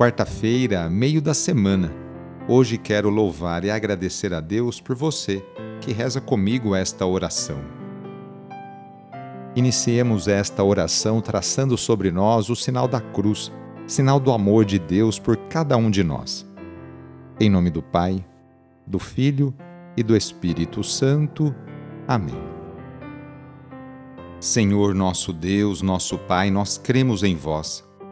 quarta-feira, meio da semana. Hoje quero louvar e agradecer a Deus por você que reza comigo esta oração. Iniciemos esta oração traçando sobre nós o sinal da cruz, sinal do amor de Deus por cada um de nós. Em nome do Pai, do Filho e do Espírito Santo. Amém. Senhor nosso Deus, nosso Pai, nós cremos em vós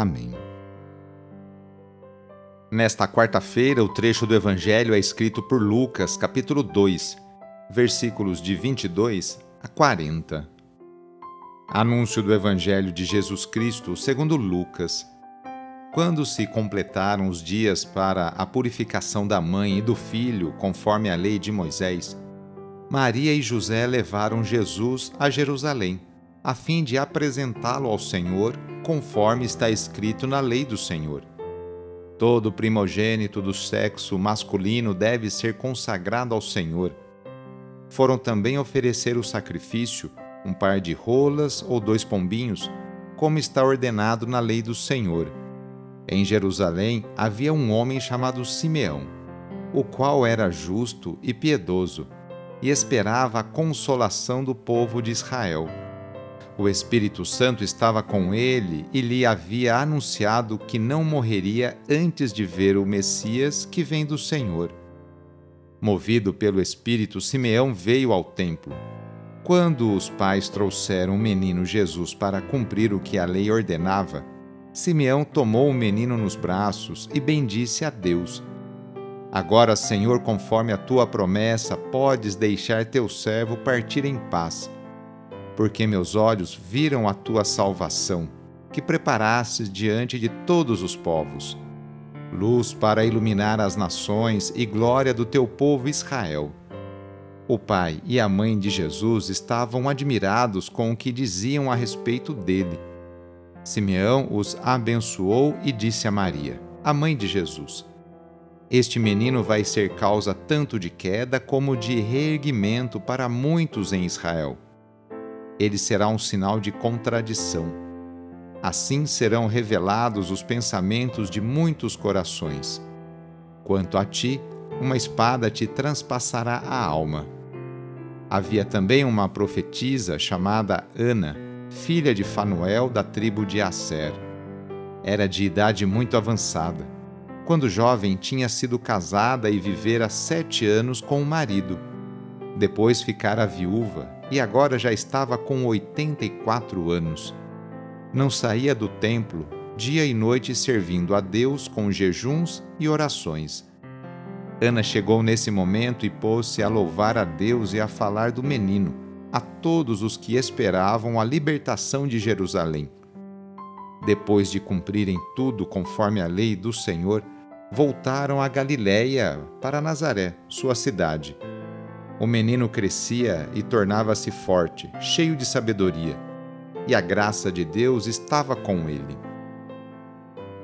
Amém. Nesta quarta-feira, o trecho do Evangelho é escrito por Lucas, capítulo 2, versículos de 22 a 40. Anúncio do Evangelho de Jesus Cristo segundo Lucas. Quando se completaram os dias para a purificação da mãe e do filho, conforme a lei de Moisés, Maria e José levaram Jesus a Jerusalém, a fim de apresentá-lo ao Senhor conforme está escrito na lei do Senhor. Todo primogênito do sexo masculino deve ser consagrado ao Senhor. Foram também oferecer o sacrifício, um par de rolas ou dois pombinhos, como está ordenado na lei do Senhor. Em Jerusalém havia um homem chamado Simeão, o qual era justo e piedoso, e esperava a consolação do povo de Israel. O Espírito Santo estava com ele e lhe havia anunciado que não morreria antes de ver o Messias que vem do Senhor. Movido pelo Espírito, Simeão veio ao templo. Quando os pais trouxeram o menino Jesus para cumprir o que a lei ordenava, Simeão tomou o menino nos braços e bendisse a Deus. Agora, Senhor, conforme a tua promessa, podes deixar teu servo partir em paz porque meus olhos viram a tua salvação, que preparastes diante de todos os povos, luz para iluminar as nações e glória do teu povo Israel. O pai e a mãe de Jesus estavam admirados com o que diziam a respeito dele. Simeão os abençoou e disse a Maria, a mãe de Jesus: Este menino vai ser causa tanto de queda como de reerguimento para muitos em Israel ele será um sinal de contradição. Assim serão revelados os pensamentos de muitos corações. Quanto a ti, uma espada te transpassará a alma. Havia também uma profetisa chamada Ana, filha de Fanuel da tribo de Asser. Era de idade muito avançada. Quando jovem, tinha sido casada e vivera sete anos com o marido. Depois ficara viúva e agora já estava com 84 anos. Não saía do templo, dia e noite servindo a Deus com jejuns e orações. Ana chegou nesse momento e pôs-se a louvar a Deus e a falar do menino, a todos os que esperavam a libertação de Jerusalém. Depois de cumprirem tudo conforme a lei do Senhor, voltaram a Galiléia para Nazaré, sua cidade o menino crescia e tornava-se forte, cheio de sabedoria, e a graça de Deus estava com ele.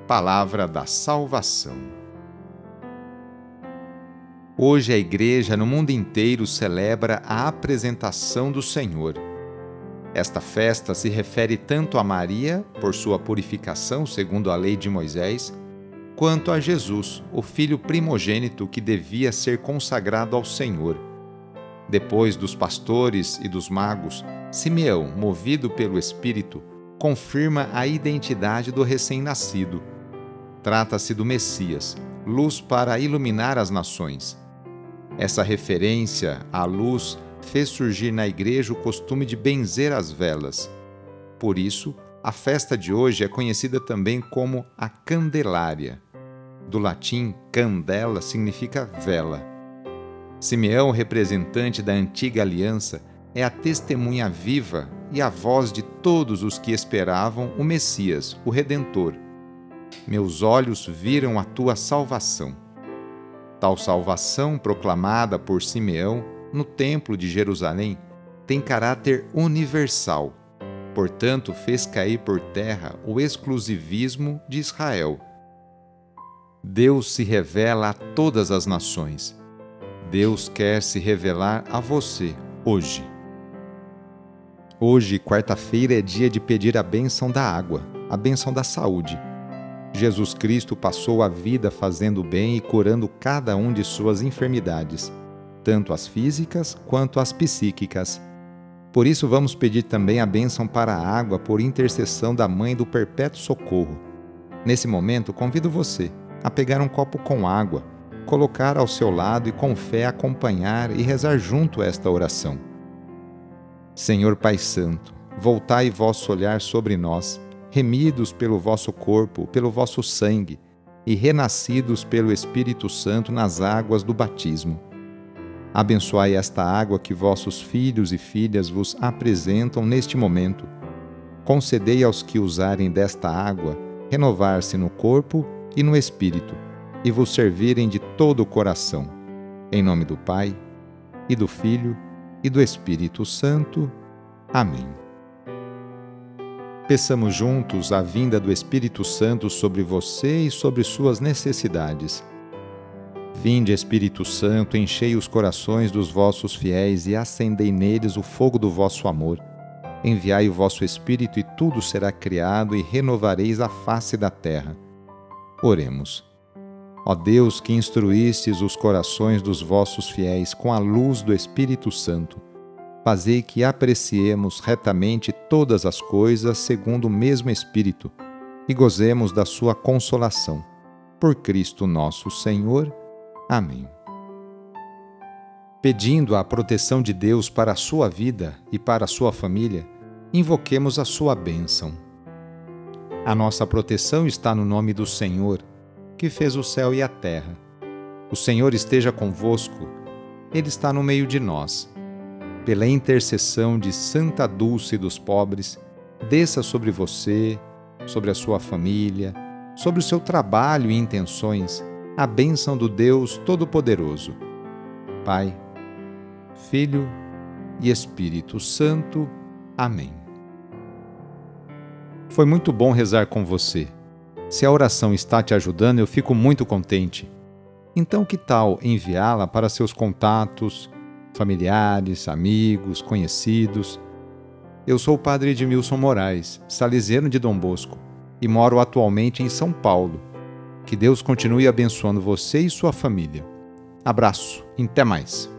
Palavra da Salvação. Hoje a Igreja no mundo inteiro celebra a apresentação do Senhor. Esta festa se refere tanto a Maria, por sua purificação segundo a lei de Moisés, quanto a Jesus, o filho primogênito que devia ser consagrado ao Senhor depois dos pastores e dos magos, Simeão, movido pelo Espírito, confirma a identidade do recém-nascido. Trata-se do Messias, luz para iluminar as nações. Essa referência à luz fez surgir na igreja o costume de benzer as velas. Por isso, a festa de hoje é conhecida também como a Candelária. Do latim, candela significa vela. Simeão, representante da antiga aliança, é a testemunha viva e a voz de todos os que esperavam o Messias, o Redentor. Meus olhos viram a tua salvação. Tal salvação proclamada por Simeão no Templo de Jerusalém tem caráter universal. Portanto, fez cair por terra o exclusivismo de Israel. Deus se revela a todas as nações. Deus quer se revelar a você hoje. Hoje, quarta-feira, é dia de pedir a bênção da água, a bênção da saúde. Jesus Cristo passou a vida fazendo bem e curando cada um de suas enfermidades, tanto as físicas quanto as psíquicas. Por isso, vamos pedir também a bênção para a água por intercessão da Mãe do Perpétuo Socorro. Nesse momento, convido você a pegar um copo com água, colocar ao seu lado e com fé acompanhar e rezar junto esta oração. Senhor Pai Santo, voltai vosso olhar sobre nós, remidos pelo vosso corpo, pelo vosso sangue, e renascidos pelo Espírito Santo nas águas do batismo. Abençoai esta água que vossos filhos e filhas vos apresentam neste momento. Concedei aos que usarem desta água renovar-se no corpo e no espírito, e vos servirem de todo o coração. Em nome do Pai, e do Filho, e do Espírito Santo. Amém. Peçamos juntos a vinda do Espírito Santo sobre você e sobre suas necessidades. Vinde, Espírito Santo, enchei os corações dos vossos fiéis e acendei neles o fogo do vosso amor. Enviai o vosso Espírito e tudo será criado e renovareis a face da terra. Oremos. Ó Deus, que instruístes os corações dos vossos fiéis com a luz do Espírito Santo, fazei que apreciemos retamente todas as coisas segundo o mesmo Espírito e gozemos da sua consolação. Por Cristo nosso Senhor. Amém. Pedindo a proteção de Deus para a sua vida e para a sua família, invoquemos a sua bênção. A nossa proteção está no nome do Senhor que fez o céu e a terra. O Senhor esteja convosco, Ele está no meio de nós. Pela intercessão de Santa Dulce dos pobres, desça sobre você, sobre a sua família, sobre o seu trabalho e intenções, a bênção do Deus Todo-Poderoso. Pai, Filho e Espírito Santo. Amém. Foi muito bom rezar com você. Se a oração está te ajudando, eu fico muito contente. Então, que tal enviá-la para seus contatos, familiares, amigos, conhecidos? Eu sou o padre Edmilson Moraes, salesiano de Dom Bosco, e moro atualmente em São Paulo. Que Deus continue abençoando você e sua família. Abraço, até mais.